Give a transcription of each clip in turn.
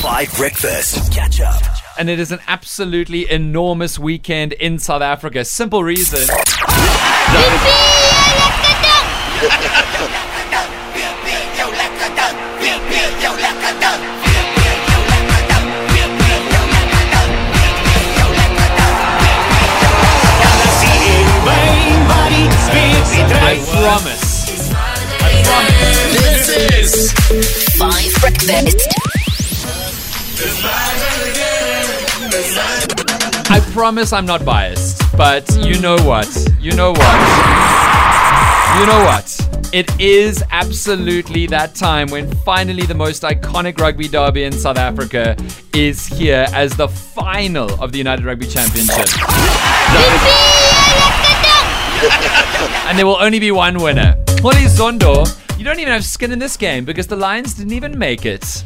Five Breakfast. Catch up. and it is an absolutely enormous weekend in South Africa. Simple reason. promise I'm not biased, but you know what? You know what? You know what? It is absolutely that time when finally the most iconic rugby derby in South Africa is here as the final of the United Rugby Championship. and there will only be one winner. Holly Zondo, you don't even have skin in this game because the Lions didn't even make it.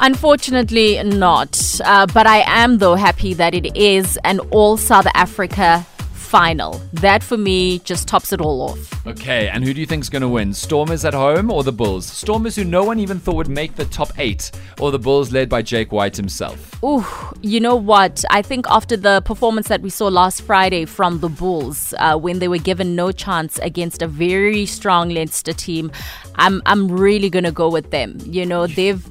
Unfortunately, not. Uh, but I am, though, happy that it is an all South Africa final. That for me just tops it all off. Okay, and who do you think's going to win? Stormers at home or the Bulls? Stormers who no one even thought would make the top eight, or the Bulls led by Jake White himself? Ooh, you know what? I think after the performance that we saw last Friday from the Bulls, uh, when they were given no chance against a very strong Leinster team, I'm I'm really gonna go with them. You know, they've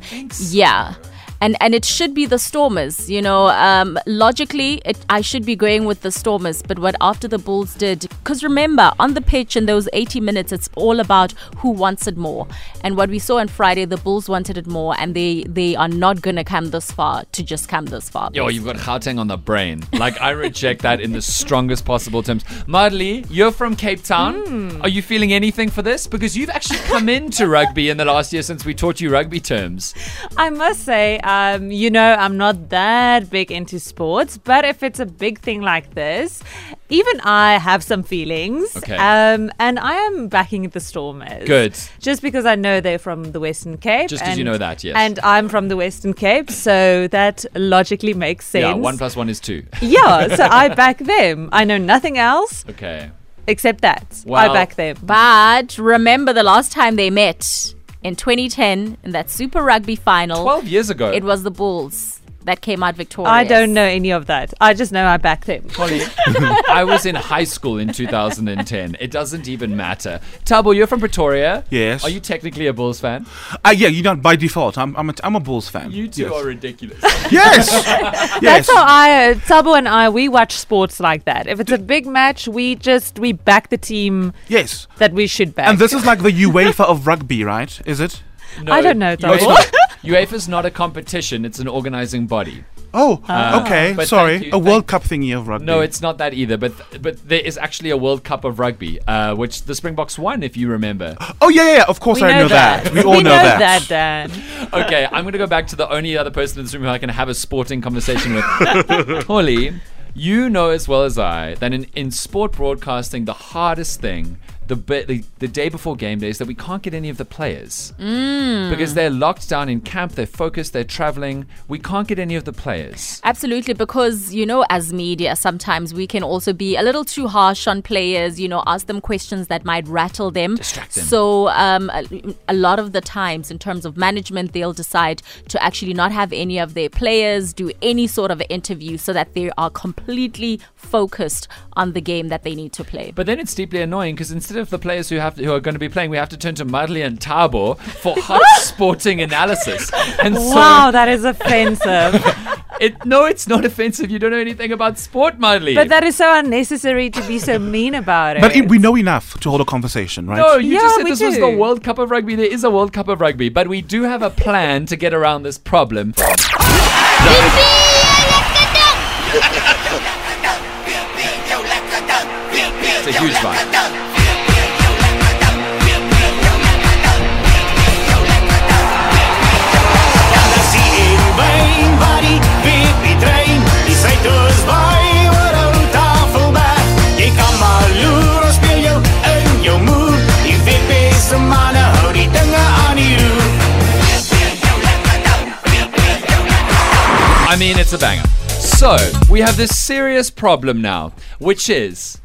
yeah. And, and it should be the Stormers, you know. Um, logically, it, I should be going with the Stormers. But what after the Bulls did, because remember, on the pitch in those 80 minutes, it's all about who wants it more. And what we saw on Friday, the Bulls wanted it more, and they they are not going to come this far to just come this far. Yo, you've got Gauteng on the brain. Like, I reject that in the strongest possible terms. Madly, you're from Cape Town. Are you feeling anything for this? Because you've actually come into rugby in the last year since we taught you rugby terms. I must say, um, you know, I'm not that big into sports, but if it's a big thing like this, even I have some feelings. Okay. Um, and I am backing the Stormers. Good. Just because I know they're from the Western Cape. Just 'cause you know that, yes. And I'm from the Western Cape, so that logically makes sense. Yeah, one plus one is two. Yeah, so I back them. I know nothing else Okay. except that. I back them. But remember the last time they met in 2010 in that Super Rugby final, 12 years ago. it was the Bulls that came out victorious. I don't know any of that. I just know I backed them. Holly, I was in high school in 2010. It doesn't even matter. Tabo, you're from Pretoria. Yes. Are you technically a Bulls fan? Uh, yeah, you know, by default, I'm I'm a, I'm a Bulls fan. You two yes. are ridiculous. Yes. yes. That's how I, uh, Tabo and I, we watch sports like that. If it's a big match, we just we back the team yes. that we should back. And this is like the UEFA of rugby, right? Is it? No, I don't know, UEFA Tabo. UEFA's not a competition, it's an organizing body. Oh, Ah. okay. But Sorry, a World thank- Cup thingy of rugby. No, it's not that either. But but there is actually a World Cup of rugby, uh, which the Springboks won, if you remember. Oh yeah, yeah. yeah, Of course, we I know that. We all know, know that. Dan. Okay, I'm going to go back to the only other person in this room who I can have a sporting conversation with. Holly, you know as well as I that in, in sport broadcasting, the hardest thing, the, the the day before game day, is that we can't get any of the players because they're locked down in camp. They're focused. They're traveling. We can't get any of the players. Absolutely, because you know, as media, sometimes we can also be a little too harsh on players. You know, ask them questions that might rattle them, Distract them. So, um, a, a lot of the times, in terms of management, they'll decide to actually not have any of their players do any sort of interview, so that they are completely focused on the game that they need to play. But then it's deeply annoying because instead of the players who have who are going to be playing, we have to turn to Marley and Tabo for hot sporting analysis. And so Wow, that is offensive. it no, it's not offensive. You don't know anything about sport, Marley. but that is so unnecessary to be so mean about it. But it, we know enough to hold a conversation, right? no, you Yeah, just said we this was the World Cup of Rugby. There is a World Cup of Rugby, but we do have a plan to get around this problem. It's a huge vibe. I mean, it's a banger. So, we have this serious problem now, which is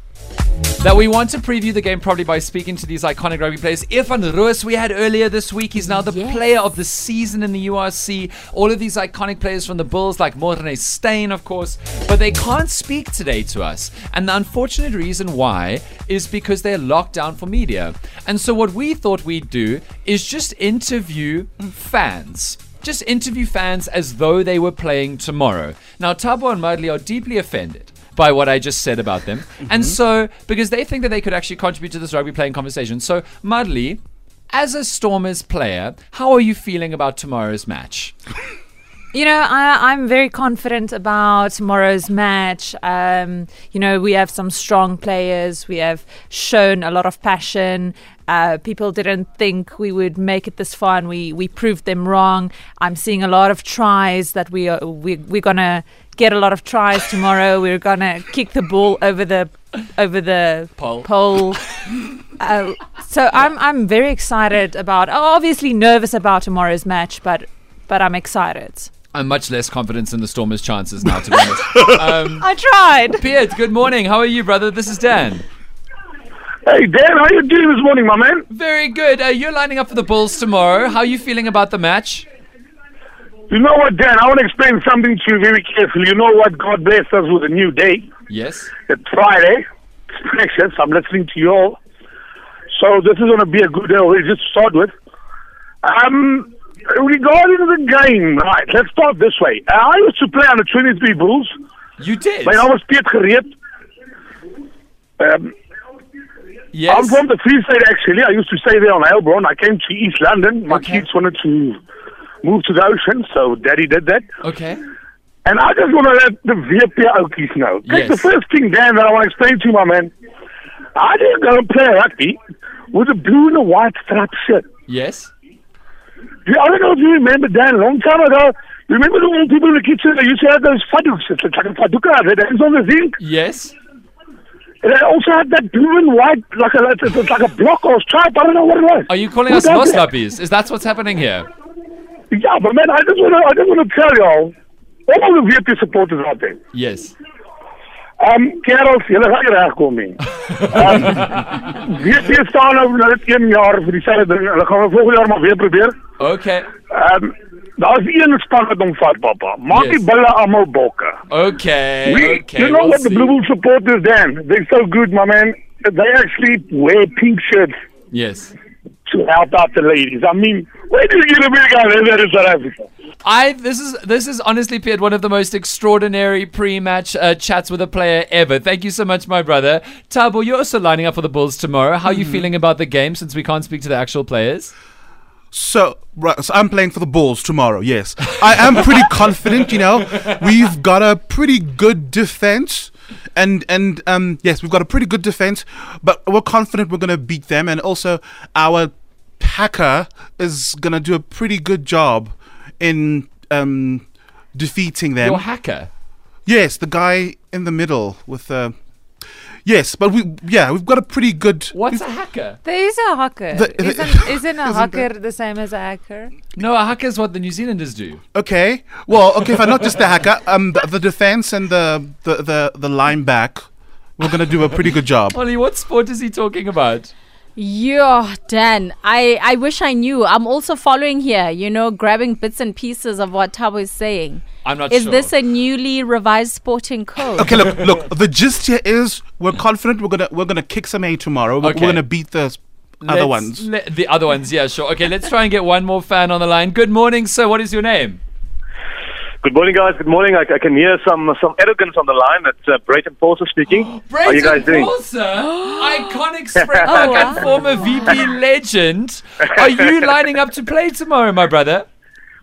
that we want to preview the game probably by speaking to these iconic rugby players. Evan Roos we had earlier this week. He's now the Yes. player of the season in the URC. All of these iconic players from the Bulls, like Morne Steyn, of course, but they can't speak today to us. And the unfortunate reason why is because they're locked down for media. And so what we thought we'd do is just interview fans. Just interview fans as though they were playing tomorrow. Now, Tabo and Madli are deeply offended by what I just said about them. Mm-hmm. And so, because they think that they could actually contribute to this rugby playing conversation. So, Madli, as a Stormers player, how are you feeling about tomorrow's match? You know, I, I'm very confident about tomorrow's match. Um, you know, we have some strong players. We have shown a lot of passion. Uh, people didn't think we would make it this far, and we, we proved them wrong. I'm seeing a lot of tries that we are we, we're gonna get a lot of tries tomorrow. We're gonna kick the ball over the over the Pole. pole. Uh, so I'm I'm very excited about. Obviously nervous about tomorrow's match, but but I'm excited. I'm much less confident in the Stormers' chances now, to be honest. um, I tried. Piet, good morning. How are you, brother? This is Dan. Hey Dan, how are you doing this morning, my man? Very good. Uh, you're lining up for the Bulls tomorrow. How are you feeling about the match? You know what, Dan? I want to explain something to you very carefully. You know what? God blessed us with a new day. Yes. It's Friday. It's precious. I'm listening to you all. So this is going to be a good day already, just to start with. Um, regarding the game, right, let's start this way. I used to play on the 23 Bulls. You did. My name was Piet Gereed. Um, Yes. I'm from the Free State, actually. I used to stay there on Heilbron. I came to East London. My Okay. kids wanted to move to the ocean, so Daddy did that. Okay. And I just want to let the VP Okies know. Yes. the first thing, Dan, that I want to explain to you, my man, I didn't go and play rugby with a blue and a white strap shirt. Yes. I don't know if you remember, Dan, a long time ago, remember the old people in the kitchen that used to have those faduks? It's like a faduka, that ends on the zinc. Yes. And they also had that blue and white, like a, it's, like a block or stripe. I don't know what it was. Are you calling Who us lost? Is that what's happening here? Yeah, but man, I just want to, I just want to tell y'all, all the VP supporters out there, Yes. Um, kerels, julle gaan nie regkom nie. Um, VP staan nou net 1 jaar vir dieselfde ding. Hulle gaan volgende jaar maar weer probeer. Okay. Um, daar's een span wat hom vat, papa. Maak Yes. die bulle almal bokke. Okay. We, okay. you know we'll what the see. Blue Bulls supporters then? They're so good, my man. They actually wear pink shirts Yes. to help out the ladies. I mean, where do you get a big guy in South Africa? I this is this is honestly Piet one of the most extraordinary pre-match uh, chats with a player ever. Thank you so much, my brother. Tabo, you're also lining up for the Bulls tomorrow. How are you feeling about the game since we can't speak to the actual players? So, right, so I'm playing for the Bulls tomorrow. Yes, I am pretty confident. You know, we've got a pretty good defense, and and um yes, we've got a pretty good defense, but we're confident we're gonna beat them, and also our Packer is gonna do a pretty good job in um defeating them. Your hacker. yes, the guy in the middle with the. Yes, but we yeah we've got a pretty good. What's a hacker? There is a hacker. The- isn't, isn't a Isn't hacker the same as a hacker? No, a hacker is what the New Zealanders do. Okay. Well, okay, if I'm not just the hacker, um, the, the defense and the the the, the line back, we're gonna do a pretty good job. Ollie, what sport is he talking about? Yeah, Dan. I, I wish I knew. I'm also following here, you know, grabbing bits and pieces of what Tabo is saying. I'm not sure. Is sure. this a newly revised sporting code? Okay, look, look. The gist here is we're confident we're gonna we're gonna kick some A tomorrow. We're, Okay. we're gonna beat the other Let's- ones. le- the other ones, yeah, sure. Okay, let's try and get one more fan on the line. Good morning, sir. What is your name? Good morning, guys. Good morning. I, I can hear some some arrogance on the line. It's uh, Breyton Forster speaking. How are you guys doing? Sir, iconic Springbok Oh, wow. and former VP legend. Are you lining up to play tomorrow, my brother?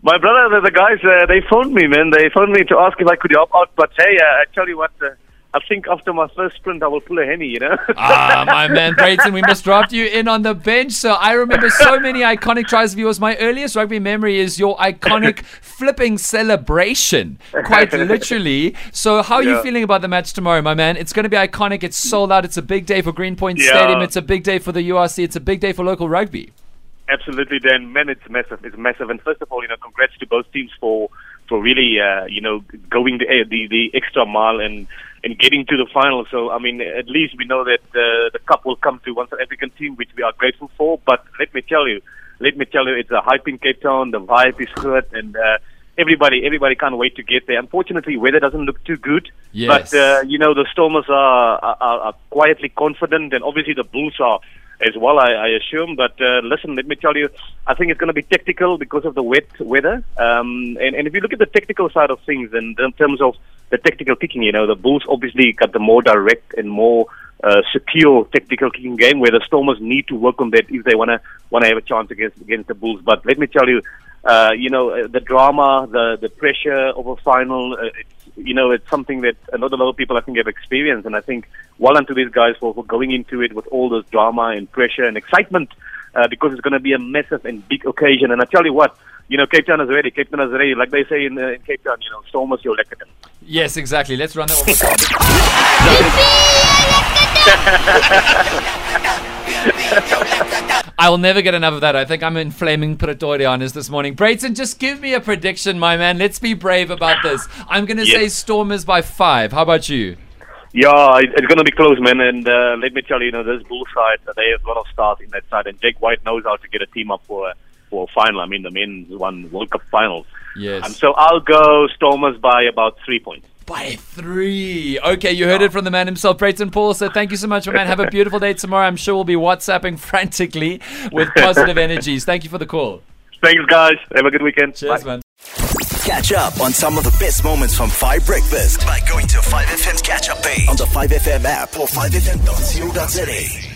My brother, the, the guys, uh, they phoned me, man. They phoned me to ask if I could help out. But hey, uh, I tell you what, uh, I think after my first sprint, I will pull a henny, you know? Ah, my man, Breyton, we must draft you in on the bench. So I remember so many iconic tries of yours. My earliest rugby memory is your iconic flipping celebration, quite literally. So how are you feeling about the match tomorrow, my man? It's going to be iconic. It's sold out. It's a big day for Greenpoint Yeah. Stadium. It's a big day for the URC. It's a big day for local rugby. Absolutely, Dan. Man, it's massive. It's massive. And first of all, you know, congrats to both teams for for really, uh, you know, going the, the the extra mile and and getting to the final. So I mean, at least we know that uh, the cup will come to one South African team, which we are grateful for. But let me tell you, let me tell you, it's a hype in Cape Town. The vibe is good, and uh, everybody, everybody can't wait to get there. Unfortunately, weather doesn't look too good. Yes. But uh, you know, the Stormers are, are, are quietly confident, and obviously the Bulls are as well. I, I assume. But uh, listen, let me tell you, I think it's going to be tactical because of the wet weather. Um, and, and if you look at the technical side of things, and in terms of the technical kicking, you know, the Bulls obviously got the more direct and more uh, secure technical kicking game where the Stormers need to work on that if they want to want to have a chance against against the Bulls. But let me tell you, uh, you know, uh, the drama, the the pressure of a final, uh, it's, you know, it's something that a lot, a lot of people I think have experienced, and I think well unto these guys for, for going into it with all this drama and pressure and excitement. Uh, because it's going to be a massive and big occasion, and I tell you what, you know, Cape Town is ready. Cape Town is ready, like they say in, uh, in Cape Town. You know, storm you're lekker. Yes, exactly. Let's run that one more time. I will never get enough of that. I think I'm in inflaming Pretorianos this morning. Breyton, just give me a prediction, my man. Let's be brave about this. I'm going to Yes. say Stormers by five. How about you? Yeah, it's going to be close, man. And uh, let me tell you, you know, this Bull side, they have a lot of stars in that side, and Jake White knows how to get a team up for a, for a final. I mean, the men's won World Cup finals. Yes. Um, so I'll go Stormers by about three points. By three. Okay, you heard it from the man himself, Breyton Paulse. So thank you so much, my man. Have a beautiful day tomorrow. I'm sure we'll be WhatsApping frantically with positive energies. Thank you for the call. Thanks, guys. Have a good weekend. Cheers, Bye. man. Catch up on some of the best moments from 5 Breakfast by going to 5FM's catch up page on the 5FM app or 5FM.co.za.